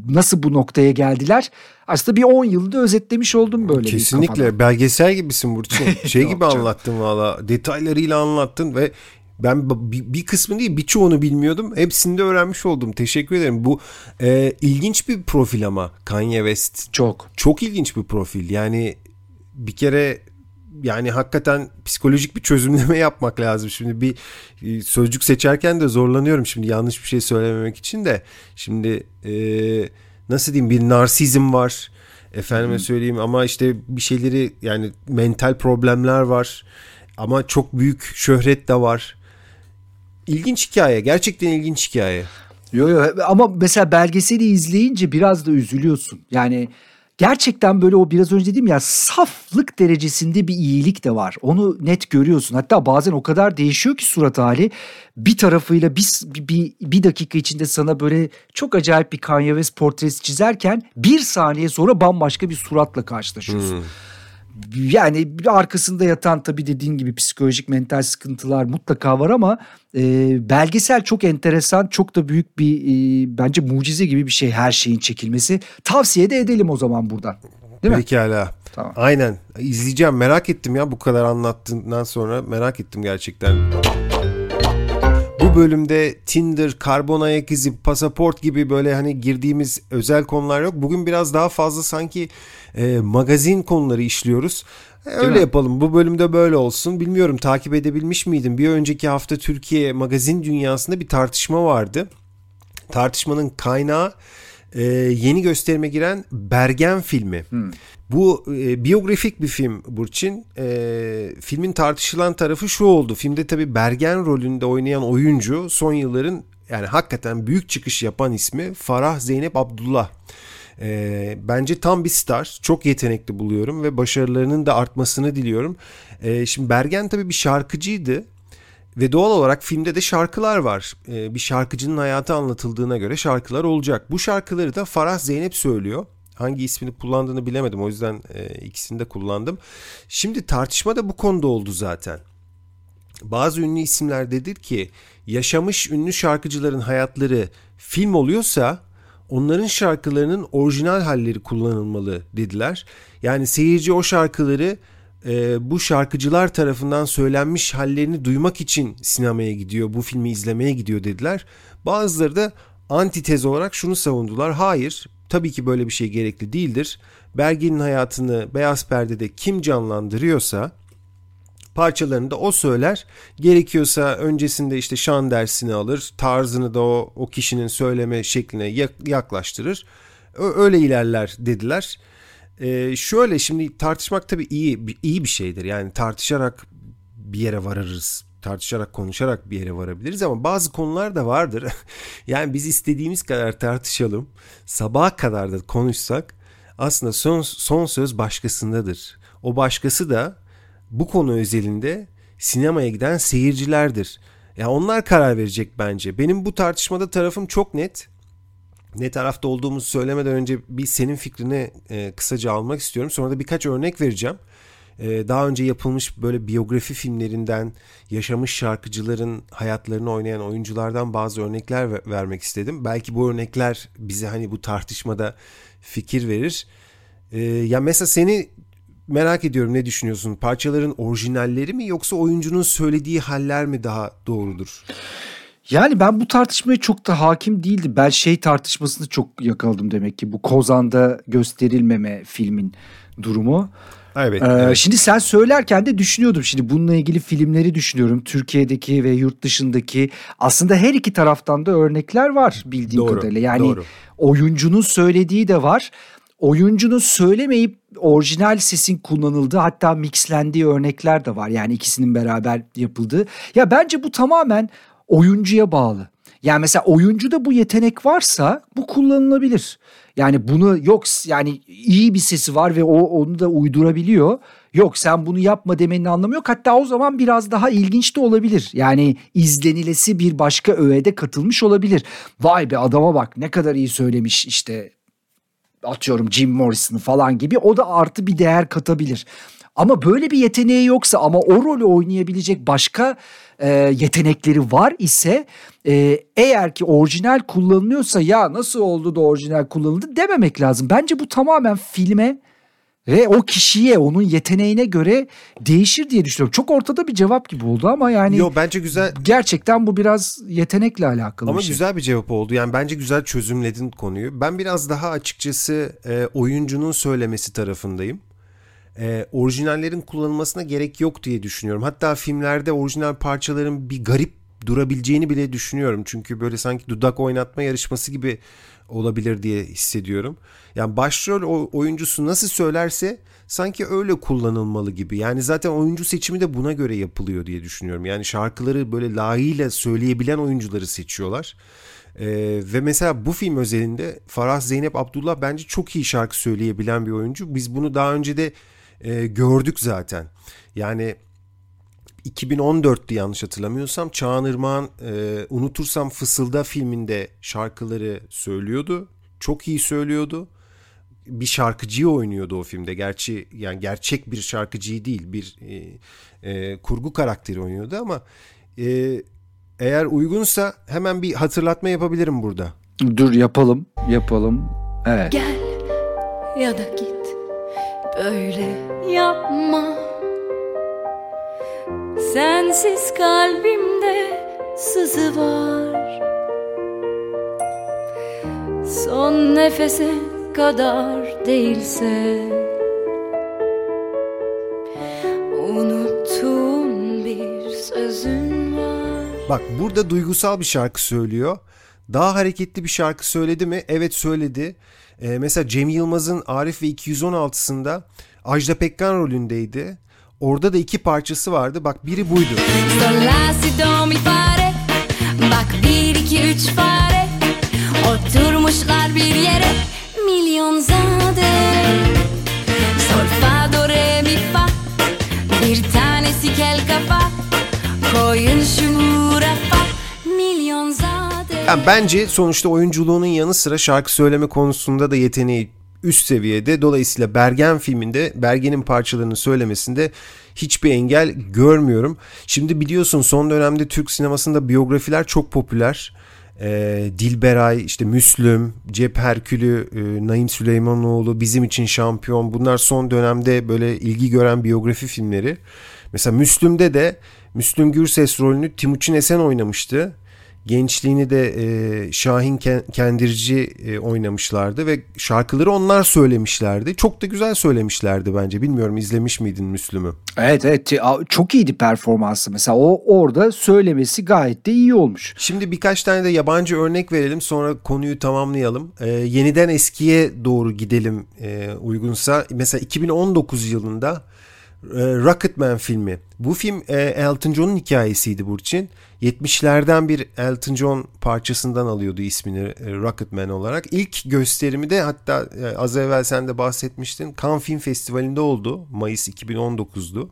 Speaker 3: nasıl bu noktaya geldiler? Aslında bir 10 yılda özetlemiş oldum böyle
Speaker 2: Kesinlikle belgesel gibisin Burçin. (laughs) Şey gibi anlattın valla. Detaylarıyla anlattın ve ben bir, bir kısmı değil birçoğunu bilmiyordum. Hepsini de öğrenmiş oldum. Teşekkür ederim. Bu e, ilginç bir profil ama Kanye West.
Speaker 3: Çok.
Speaker 2: Çok ilginç bir profil. Yani bir kere yani hakikaten psikolojik bir çözümleme (laughs) yapmak lazım. Şimdi bir e, sözcük seçerken de zorlanıyorum şimdi yanlış bir şey söylememek için de. Şimdi e, nasıl diyeyim bir narsizm var. Efendime söyleyeyim ama işte bir şeyleri yani mental problemler var. Ama çok büyük şöhret de var. İlginç hikaye. Gerçekten ilginç hikaye.
Speaker 3: Yo, yo, ama mesela belgeseli izleyince biraz da üzülüyorsun. Yani gerçekten böyle o biraz önce dedim ya saflık derecesinde bir iyilik de var. Onu net görüyorsun. Hatta bazen o kadar değişiyor ki surat hali. Bir tarafıyla bir, bir, bir dakika içinde sana böyle çok acayip bir Kanye West portresi çizerken bir saniye sonra bambaşka bir suratla karşılaşıyorsun. Yani arkasında yatan tabii dediğin gibi psikolojik mental sıkıntılar mutlaka var ama e, belgesel çok enteresan çok da büyük bir e, bence mucize gibi bir şey her şeyin çekilmesi. Tavsiye de edelim o zaman buradan. Değil mi?
Speaker 2: Pekala.
Speaker 3: Tamam.
Speaker 2: Aynen. İzleyeceğim. Merak ettim ya bu kadar anlattığından sonra merak ettim gerçekten. Bu bölümde Tinder, karbon ayak izi, pasaport gibi böyle hani girdiğimiz özel konular yok. Bugün biraz daha fazla sanki e, magazin konuları işliyoruz. E, Öyle
Speaker 3: mi?
Speaker 2: yapalım. Bu bölümde böyle olsun. Bilmiyorum takip edebilmiş miydim? Bir önceki hafta Türkiye magazin dünyasında bir tartışma vardı. Tartışmanın kaynağı e, yeni gösterime giren Bergen filmi. Bu e, biyografik bir film Burçin. E, filmin tartışılan tarafı şu oldu. Filmde tabii Bergen rolünde oynayan oyuncu son yılların yani hakikaten büyük çıkış yapan ismi Farah Zeynep Abdullah. E, bence tam bir star. Çok yetenekli buluyorum ve başarılarının da artmasını diliyorum. E, şimdi Bergen tabii bir şarkıcıydı. Ve doğal olarak filmde de şarkılar var. Ee, bir şarkıcının hayatı anlatıldığına göre şarkılar olacak. Bu şarkıları da Farah Zeynep söylüyor. Hangi ismini kullandığını bilemedim. O yüzden e, ikisini de kullandım. Şimdi tartışma da bu konuda oldu zaten. Bazı ünlü isimler dedi ki yaşamış ünlü şarkıcıların hayatları film oluyorsa onların şarkılarının orijinal halleri kullanılmalı dediler. Yani seyirci o şarkıları e, bu şarkıcılar tarafından söylenmiş hallerini duymak için sinemaya gidiyor, bu filmi izlemeye gidiyor dediler. Bazıları da antitez olarak şunu savundular. Hayır, tabii ki böyle bir şey gerekli değildir. Bergen'in hayatını beyaz perdede kim canlandırıyorsa parçalarını da o söyler. Gerekiyorsa öncesinde işte şan dersini alır. Tarzını da o, o kişinin söyleme şekline yak- yaklaştırır. Öyle ilerler dediler. Ee, şöyle şimdi tartışmak tabii iyi iyi bir şeydir. Yani tartışarak bir yere varırız. Tartışarak konuşarak bir yere varabiliriz ama bazı konular da vardır. (laughs) yani biz istediğimiz kadar tartışalım. Sabaha kadar da konuşsak aslında son, son söz başkasındadır. O başkası da bu konu özelinde sinemaya giden seyircilerdir. Ya yani onlar karar verecek bence. Benim bu tartışmada tarafım çok net. Ne tarafta olduğumuzu söylemeden önce bir senin fikrini e, kısaca almak istiyorum. Sonra da birkaç örnek vereceğim. E, daha önce yapılmış böyle biyografi filmlerinden yaşamış şarkıcıların hayatlarını oynayan oyunculardan bazı örnekler ver- vermek istedim. Belki bu örnekler bize hani bu tartışmada fikir verir. E, ya mesela seni merak ediyorum ne düşünüyorsun? Parçaların orijinalleri mi yoksa oyuncunun söylediği haller mi daha doğrudur?
Speaker 3: Yani ben bu tartışmaya çok da hakim değildim. Ben şey tartışmasını çok yakaladım demek ki. Bu Kozan'da gösterilmeme filmin durumu.
Speaker 2: Evet,
Speaker 3: ee,
Speaker 2: evet.
Speaker 3: Şimdi sen söylerken de düşünüyordum. Şimdi bununla ilgili filmleri düşünüyorum. Türkiye'deki ve yurt dışındaki aslında her iki taraftan da örnekler var bildiğim
Speaker 2: Doğru,
Speaker 3: kadarıyla. Yani
Speaker 2: doğru.
Speaker 3: oyuncunun söylediği de var. Oyuncunun söylemeyip orijinal sesin kullanıldığı hatta mixlendiği örnekler de var. Yani ikisinin beraber yapıldığı. Ya bence bu tamamen oyuncuya bağlı. Yani mesela oyuncuda bu yetenek varsa bu kullanılabilir. Yani bunu yok yani iyi bir sesi var ve o onu da uydurabiliyor. Yok sen bunu yapma demenin anlamı yok. Hatta o zaman biraz daha ilginç de olabilir. Yani izlenilesi bir başka öğede katılmış olabilir. Vay be adama bak ne kadar iyi söylemiş işte atıyorum Jim Morrison'ı falan gibi o da artı bir değer katabilir. Ama böyle bir yeteneği yoksa ama o rolü oynayabilecek başka e, yetenekleri var ise e, eğer ki orijinal kullanılıyorsa ya nasıl oldu da orijinal kullanıldı dememek lazım. Bence bu tamamen filme ve o kişiye onun yeteneğine göre değişir diye düşünüyorum. Çok ortada bir cevap gibi oldu ama yani
Speaker 2: Yo bence güzel
Speaker 3: gerçekten bu biraz yetenekle alakalı
Speaker 2: Ama
Speaker 3: bir şey.
Speaker 2: güzel bir cevap oldu. Yani bence güzel çözümledin konuyu. Ben biraz daha açıkçası e, oyuncunun söylemesi tarafındayım. E, orijinallerin kullanılmasına gerek yok diye düşünüyorum. Hatta filmlerde orijinal parçaların bir garip durabileceğini bile düşünüyorum. Çünkü böyle sanki dudak oynatma yarışması gibi olabilir diye hissediyorum. Yani başrol oyuncusu nasıl söylerse sanki öyle kullanılmalı gibi. Yani zaten oyuncu seçimi de buna göre yapılıyor diye düşünüyorum. Yani şarkıları böyle layığıyla söyleyebilen oyuncuları seçiyorlar. Ee, ve mesela bu film özelinde Farah Zeynep Abdullah bence çok iyi şarkı söyleyebilen bir oyuncu. Biz bunu daha önce de e, gördük zaten. Yani 2014'tü yanlış hatırlamıyorsam Çağan Irmak'ın e, Unutursam Fısılda filminde şarkıları söylüyordu. Çok iyi söylüyordu. Bir şarkıcıyı oynuyordu o filmde. Gerçi yani gerçek bir şarkıcıyı değil bir e, e, kurgu karakteri oynuyordu ama e, eğer uygunsa hemen bir hatırlatma yapabilirim burada.
Speaker 3: Dur yapalım yapalım. Evet.
Speaker 5: Gel ya da git böyle yapma Sensiz kalbimde sızı var Son nefese kadar değilse Unuttuğum bir sözün var
Speaker 2: Bak burada duygusal bir şarkı söylüyor. Daha hareketli bir şarkı söyledi mi? Evet söyledi. Ee, mesela Cem Yılmaz'ın Arif ve 216'sında Ajda Pekkan rolündeydi. Orada da iki parçası vardı. Bak biri buydu.
Speaker 5: Bak bir iki üç fare Oturmuşlar bir yere Milyon zade
Speaker 2: Yani bence sonuçta oyunculuğunun yanı sıra şarkı söyleme konusunda da yeteneği üst seviyede. Dolayısıyla Bergen filminde Bergen'in parçalarını söylemesinde hiçbir engel görmüyorum. Şimdi biliyorsun son dönemde Türk sinemasında biyografiler çok popüler. Ee, Dilberay, işte Müslüm, Cep Herkülü, e, Naim Süleymanoğlu, Bizim için Şampiyon bunlar son dönemde böyle ilgi gören biyografi filmleri. Mesela Müslüm'de de Müslüm Gürses rolünü Timuçin Esen oynamıştı. Gençliğini de e, Şahin Ken- Kendirci e, oynamışlardı ve şarkıları onlar söylemişlerdi. Çok da güzel söylemişlerdi bence. Bilmiyorum izlemiş miydin Müslüm'ü?
Speaker 3: Evet evet çok iyiydi performansı. Mesela o orada söylemesi gayet de iyi olmuş.
Speaker 2: Şimdi birkaç tane de yabancı örnek verelim sonra konuyu tamamlayalım. Ee, yeniden eskiye doğru gidelim e, uygunsa. Mesela 2019 yılında e, Rocketman filmi. Bu film e, Elton John'un hikayesiydi Burçin. 70'lerden bir Elton John parçasından alıyordu ismini e, Rocketman olarak. İlk gösterimi de hatta e, az evvel sen de bahsetmiştin Cannes Film Festivali'nde oldu. Mayıs 2019'du.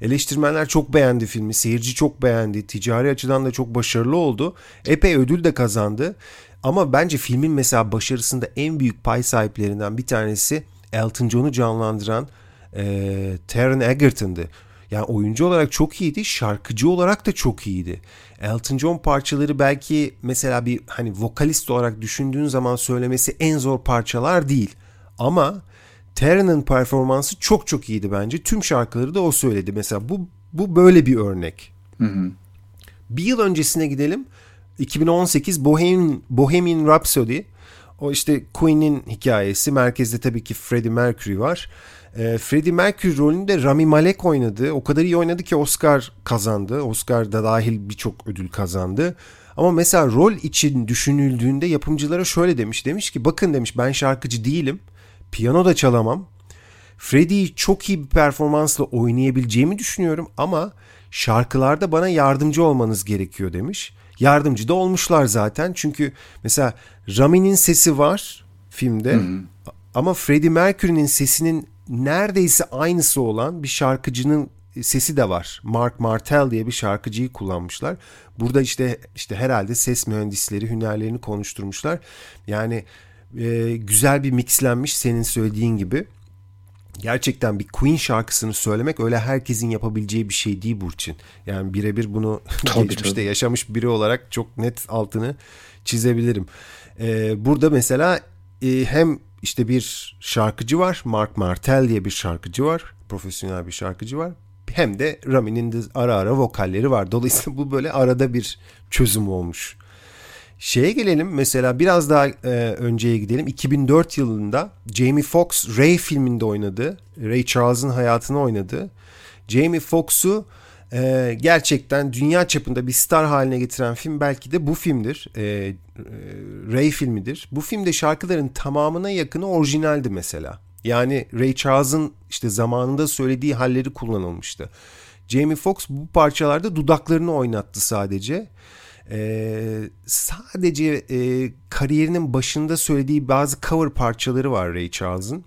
Speaker 2: Eleştirmenler çok beğendi filmi, seyirci çok beğendi, ticari açıdan da çok başarılı oldu. Epey ödül de kazandı. Ama bence filmin mesela başarısında en büyük pay sahiplerinden bir tanesi Elton John'u canlandıran e, Taron Egerton'dı. Yani oyuncu olarak çok iyiydi, şarkıcı olarak da çok iyiydi. Elton John parçaları belki mesela bir hani vokalist olarak düşündüğün zaman söylemesi en zor parçalar değil. Ama Taron'ın performansı çok çok iyiydi bence. Tüm şarkıları da o söyledi. Mesela bu bu böyle bir örnek. Bir yıl öncesine gidelim. 2018 Bohemian, Bohemian Rhapsody. O işte Queen'in hikayesi. Merkezde tabii ki Freddie Mercury var. E, Freddie Mercury rolünde Rami Malek oynadı. O kadar iyi oynadı ki Oscar kazandı. Oscar da dahil birçok ödül kazandı. Ama mesela rol için düşünüldüğünde yapımcılara şöyle demiş. Demiş ki bakın demiş ben şarkıcı değilim. Piyano da çalamam. Freddie'yi çok iyi bir performansla oynayabileceğimi düşünüyorum ama şarkılarda bana yardımcı olmanız gerekiyor demiş. Yardımcı da olmuşlar zaten çünkü mesela Rami'nin sesi var filmde ama Freddie Mercury'nin sesinin neredeyse aynısı olan bir şarkıcının sesi de var. Mark Martel diye bir şarkıcıyı kullanmışlar. Burada işte işte herhalde ses mühendisleri hünerlerini konuşturmuşlar. Yani e, güzel bir mixlenmiş senin söylediğin gibi. Gerçekten bir Queen şarkısını söylemek öyle herkesin yapabileceği bir şey değil Burçin. Yani birebir bunu (laughs)
Speaker 3: Tabii,
Speaker 2: geçmişte
Speaker 3: tabii.
Speaker 2: yaşamış biri olarak çok net altını çizebilirim. Ee, burada mesela e, hem işte bir şarkıcı var. Mark Martel diye bir şarkıcı var. Profesyonel bir şarkıcı var. Hem de Rami'nin de ara ara vokalleri var. Dolayısıyla (laughs) bu böyle arada bir çözüm olmuş. Şeye gelelim mesela biraz daha e, önceye gidelim. 2004 yılında Jamie Foxx Ray filminde oynadı. Ray Charles'ın hayatını oynadı. Jamie Foxx'u e, gerçekten dünya çapında bir star haline getiren film belki de bu filmdir. E, e, Ray filmidir. Bu filmde şarkıların tamamına yakını orijinaldi mesela. Yani Ray Charles'ın işte zamanında söylediği halleri kullanılmıştı. Jamie Foxx bu parçalarda dudaklarını oynattı sadece. Ee, sadece e, kariyerinin başında söylediği bazı cover parçaları var Ray Charles'ın.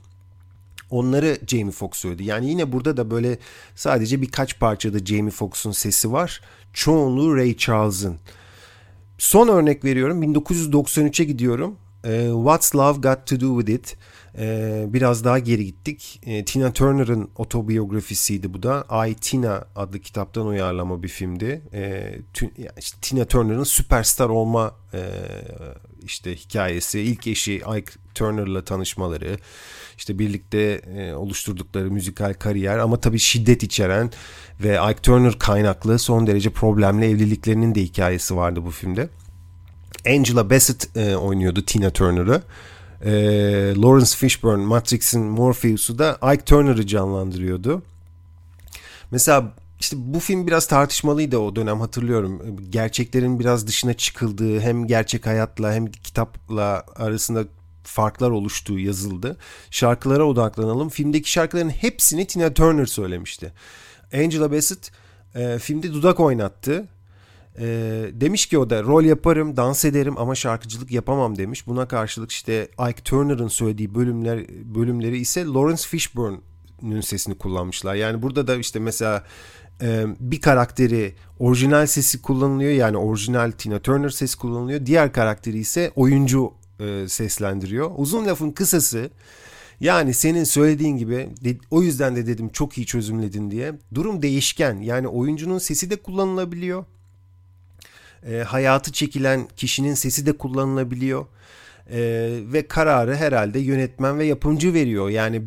Speaker 2: Onları Jamie Foxx söyledi. Yani yine burada da böyle sadece birkaç parçada Jamie Foxx'un sesi var. Çoğunluğu Ray Charles'ın. Son örnek veriyorum. 1993'e gidiyorum. Ee, What's Love Got to Do With It? Ee, biraz daha geri gittik. Ee, Tina Turner'ın otobiyografisiydi bu da. I, Tina adlı kitaptan uyarlama bir filmdi. Tina Turner'ın süperstar olma e, işte hikayesi. İlk eşi Ike Turner'la tanışmaları. işte birlikte e, oluşturdukları müzikal kariyer ama tabii şiddet içeren ve Ike Turner kaynaklı son derece problemli evliliklerinin de hikayesi vardı bu filmde. Angela Bassett e, oynuyordu Tina Turner'ı. E, Lawrence Fishburne Matrix'in Morpheus'u da Ike Turner'ı canlandırıyordu. Mesela işte bu film biraz tartışmalıydı o dönem hatırlıyorum. Gerçeklerin biraz dışına çıkıldığı hem gerçek hayatla hem kitapla arasında farklar oluştuğu yazıldı. Şarkılara odaklanalım. Filmdeki şarkıların hepsini Tina Turner söylemişti. Angela Bassett e, filmde dudak oynattı. E, demiş ki o da rol yaparım, dans ederim ama şarkıcılık yapamam demiş. Buna karşılık işte Ike Turner'ın söylediği bölümler bölümleri ise Lawrence Fishburne'ün sesini kullanmışlar. Yani burada da işte mesela e, bir karakteri orijinal sesi kullanılıyor yani orijinal Tina Turner sesi kullanılıyor. Diğer karakteri ise oyuncu e, seslendiriyor. Uzun lafın kısası yani senin söylediğin gibi o yüzden de dedim çok iyi çözümledin diye. Durum değişken yani oyuncunun sesi de kullanılabiliyor. E, hayatı çekilen kişinin sesi de kullanılabiliyor. E, ve kararı herhalde yönetmen ve yapımcı veriyor. Yani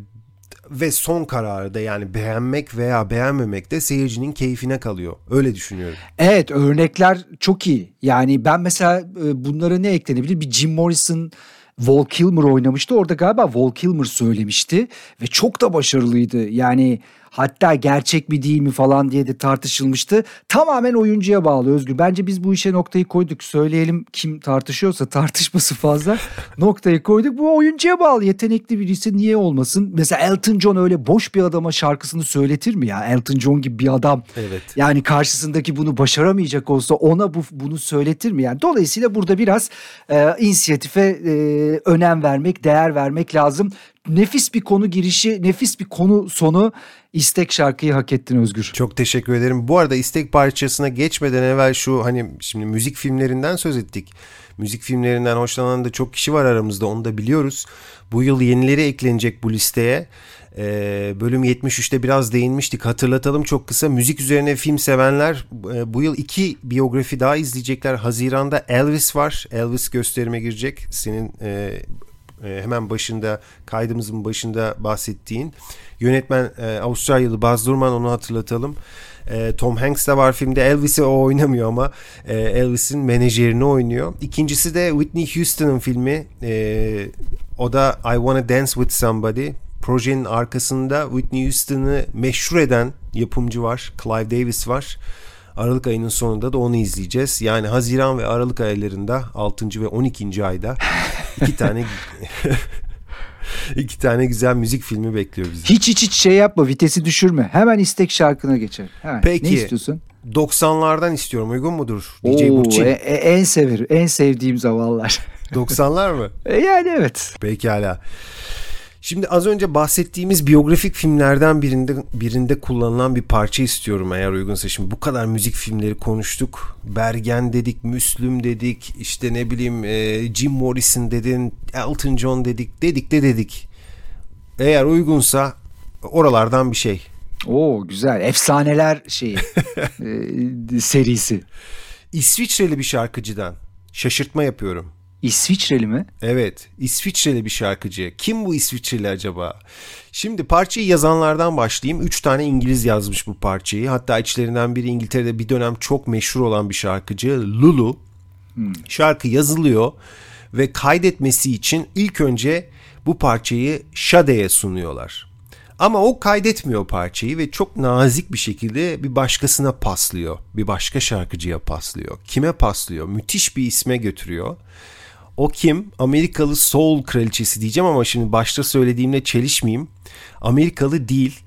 Speaker 2: ve son kararı da yani beğenmek veya beğenmemek de seyircinin keyfine kalıyor. Öyle düşünüyorum.
Speaker 3: Evet örnekler çok iyi. Yani ben mesela e, bunlara ne eklenebilir? Bir Jim Morrison Val Kilmer oynamıştı. Orada galiba Val Kilmer söylemişti ve çok da başarılıydı. Yani hatta gerçek mi değil mi falan diye de tartışılmıştı. Tamamen oyuncuya bağlı Özgür. Bence biz bu işe noktayı koyduk. Söyleyelim kim tartışıyorsa tartışması fazla. (laughs) noktayı koyduk. Bu oyuncuya bağlı. Yetenekli birisi niye olmasın? Mesela Elton John öyle boş bir adama şarkısını söyletir mi ya? Elton John gibi bir adam.
Speaker 2: Evet.
Speaker 3: Yani karşısındaki bunu başaramayacak olsa ona bu bunu söyletir mi? Yani dolayısıyla burada biraz e, inisiyatife e, önem vermek, değer vermek lazım. Nefis bir konu girişi, nefis bir konu sonu. istek şarkıyı hak ettin Özgür.
Speaker 2: Çok teşekkür ederim. Bu arada istek parçasına geçmeden evvel şu hani şimdi müzik filmlerinden söz ettik. Müzik filmlerinden hoşlanan da çok kişi var aramızda onu da biliyoruz. Bu yıl yenileri eklenecek bu listeye. Ee, bölüm 73'te biraz değinmiştik. Hatırlatalım çok kısa. Müzik üzerine film sevenler e, bu yıl iki biyografi daha izleyecekler. Haziran'da Elvis var. Elvis gösterime girecek. Senin e, hemen başında kaydımızın başında bahsettiğin yönetmen e, Avustralyalı Baz Luhrmann onu hatırlatalım. E, Tom Hanks de var filmde. Elvis'i o oynamıyor ama e, Elvis'in menajerini oynuyor. İkincisi de Whitney Houston'ın filmi. E, o da I Wanna Dance With Somebody. Projenin arkasında Whitney Houston'ı meşhur eden yapımcı var. Clive Davis var. Aralık ayının sonunda da onu izleyeceğiz. Yani Haziran ve Aralık aylarında 6. ve 12. ayda iki tane (laughs) iki tane güzel müzik filmi bekliyor bizi.
Speaker 3: Hiç hiç hiç şey yapma vitesi düşürme. Hemen istek şarkına geçer. Hemen.
Speaker 2: Peki.
Speaker 3: Ne istiyorsun?
Speaker 2: 90'lardan istiyorum. Uygun mudur? DJ
Speaker 3: Oo,
Speaker 2: Burçin.
Speaker 3: e- e- en sever, en sevdiğim zavallar.
Speaker 2: 90'lar mı?
Speaker 3: E, yani evet.
Speaker 2: Pekala. Şimdi az önce bahsettiğimiz biyografik filmlerden birinde birinde kullanılan bir parça istiyorum eğer uygunsa. Şimdi bu kadar müzik filmleri konuştuk. Bergen dedik, Müslüm dedik, işte ne bileyim e, Jim Morrison dedin, Elton John dedik, dedik de dedik. Eğer uygunsa oralardan bir şey.
Speaker 3: Oo güzel. Efsaneler şeyi. (laughs) e, serisi.
Speaker 2: İsviçreli bir şarkıcıdan şaşırtma yapıyorum.
Speaker 3: İsviçreli mi?
Speaker 2: Evet, İsviçreli bir şarkıcı. Kim bu İsviçreli acaba? Şimdi parçayı yazanlardan başlayayım. Üç tane İngiliz yazmış bu parçayı. Hatta içlerinden biri İngiltere'de bir dönem çok meşhur olan bir şarkıcı. Lulu. Şarkı yazılıyor ve kaydetmesi için ilk önce bu parçayı Sade'ye sunuyorlar. Ama o kaydetmiyor parçayı ve çok nazik bir şekilde bir başkasına paslıyor. Bir başka şarkıcıya paslıyor. Kime paslıyor? Müthiş bir isme götürüyor. O kim? Amerikalı soul kraliçesi diyeceğim ama şimdi başta söylediğimle çelişmeyeyim. Amerikalı değil.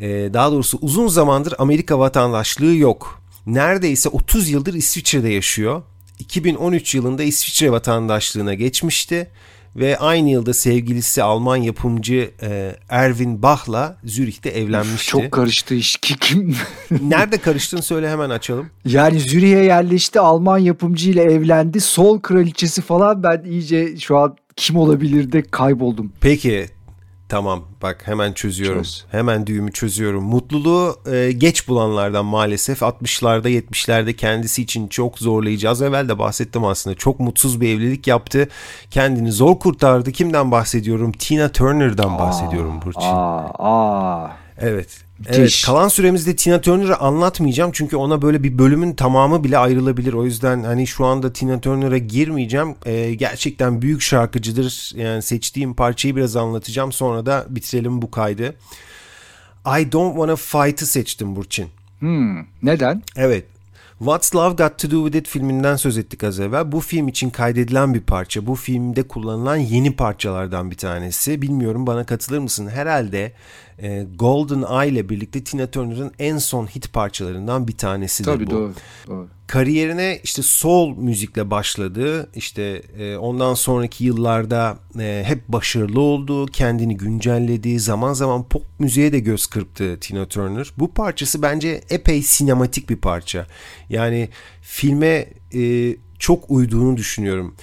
Speaker 2: Ee, daha doğrusu uzun zamandır Amerika vatandaşlığı yok. Neredeyse 30 yıldır İsviçre'de yaşıyor. 2013 yılında İsviçre vatandaşlığına geçmişti ve aynı yılda sevgilisi Alman yapımcı e, Erwin Bach'la Zürih'te evlenmişti.
Speaker 3: Çok karıştı iş. Ki- Kim? (laughs)
Speaker 2: Nerede karıştığını söyle hemen açalım.
Speaker 3: yani Zürih'e yerleşti. Alman yapımcı ile evlendi. Sol kraliçesi falan ben iyice şu an kim olabilir de kayboldum.
Speaker 2: Peki tamam bak hemen çözüyorum.
Speaker 3: Çöz.
Speaker 2: Hemen düğümü çözüyorum. Mutluluğu e, geç bulanlardan maalesef 60'larda 70'lerde kendisi için çok zorlayıcı. Az evvel de bahsettim aslında. Çok mutsuz bir evlilik yaptı. Kendini zor kurtardı. Kimden bahsediyorum? Tina Turner'dan bahsediyorum Burçin.
Speaker 3: Aa, aa.
Speaker 2: Evet.
Speaker 3: Müthiş.
Speaker 2: Evet, kalan süremizde Tina Turner'ı anlatmayacağım çünkü ona böyle bir bölümün tamamı bile ayrılabilir. O yüzden hani şu anda Tina Turner'a girmeyeceğim. Ee, gerçekten büyük şarkıcıdır. Yani seçtiğim parçayı biraz anlatacağım. Sonra da bitirelim bu kaydı. I Don't Wanna Fight'ı seçtim Burçin.
Speaker 3: Hmm, neden?
Speaker 2: Evet. What's Love Got To Do With It filminden söz ettik az evvel. Bu film için kaydedilen bir parça. Bu filmde kullanılan yeni parçalardan bir tanesi. Bilmiyorum bana katılır mısın? Herhalde e, Golden Eye ile birlikte Tina Turner'ın en son hit parçalarından bir tanesidir
Speaker 3: Tabii
Speaker 2: bu.
Speaker 3: doğru. doğru.
Speaker 2: Kariyerine işte soul müzikle başladı. İşte e, ondan sonraki yıllarda e, hep başarılı oldu. Kendini güncelledi. Zaman zaman pop müziğe de göz kırptı Tina Turner. Bu parçası bence epey sinematik bir parça. Yani filme e, çok uyduğunu düşünüyorum.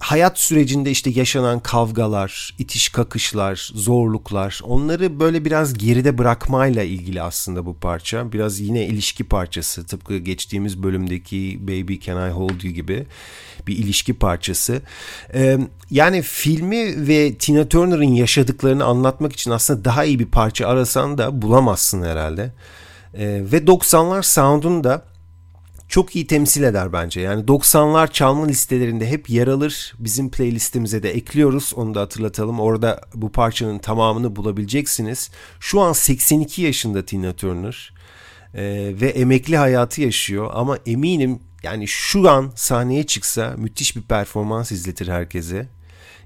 Speaker 2: Hayat sürecinde işte yaşanan kavgalar, itiş kakışlar, zorluklar onları böyle biraz geride bırakmayla ilgili aslında bu parça. Biraz yine ilişki parçası tıpkı geçtiğimiz bölümdeki Baby Can I Hold You gibi bir ilişki parçası. Ee, yani filmi ve Tina Turner'ın yaşadıklarını anlatmak için aslında daha iyi bir parça arasan da bulamazsın herhalde. Ee, ve 90'lar sound'unu da çok iyi temsil eder bence. Yani 90'lar çalma listelerinde hep yer alır. Bizim playlistimize de ekliyoruz. Onu da hatırlatalım. Orada bu parçanın tamamını bulabileceksiniz. Şu an 82 yaşında Tina Turner. Ee, ve emekli hayatı yaşıyor ama eminim yani şu an sahneye çıksa müthiş bir performans izletir herkese.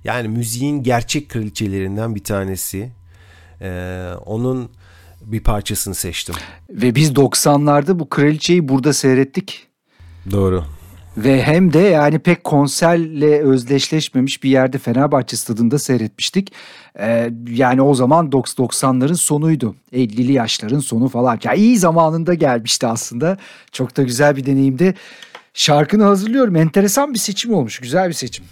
Speaker 2: Yani müziğin gerçek kraliçelerinden bir tanesi. Ee, onun bir parçasını seçtim.
Speaker 3: Ve biz 90'larda bu kraliçeyi burada seyrettik.
Speaker 2: Doğru.
Speaker 3: Ve hem de yani pek konserle özdeşleşmemiş bir yerde Fenerbahçe stadında seyretmiştik. Ee, yani o zaman 90'ların sonuydu. 50'li yaşların sonu falan. Yani iyi zamanında gelmişti aslında. Çok da güzel bir deneyimdi. Şarkını hazırlıyorum. Enteresan bir seçim olmuş. Güzel bir seçim.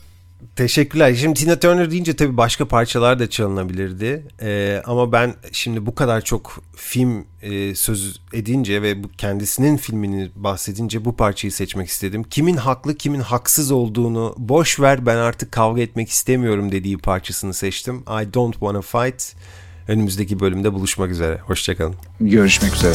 Speaker 2: Teşekkürler. Şimdi Tina Turner deyince tabii başka parçalar da çalınabilirdi. Ee, ama ben şimdi bu kadar çok film e, söz edince ve bu kendisinin filmini bahsedince bu parçayı seçmek istedim. Kimin haklı kimin haksız olduğunu boş ver ben artık kavga etmek istemiyorum dediği parçasını seçtim. I don't wanna fight. Önümüzdeki bölümde buluşmak üzere. Hoşçakalın.
Speaker 3: Görüşmek üzere.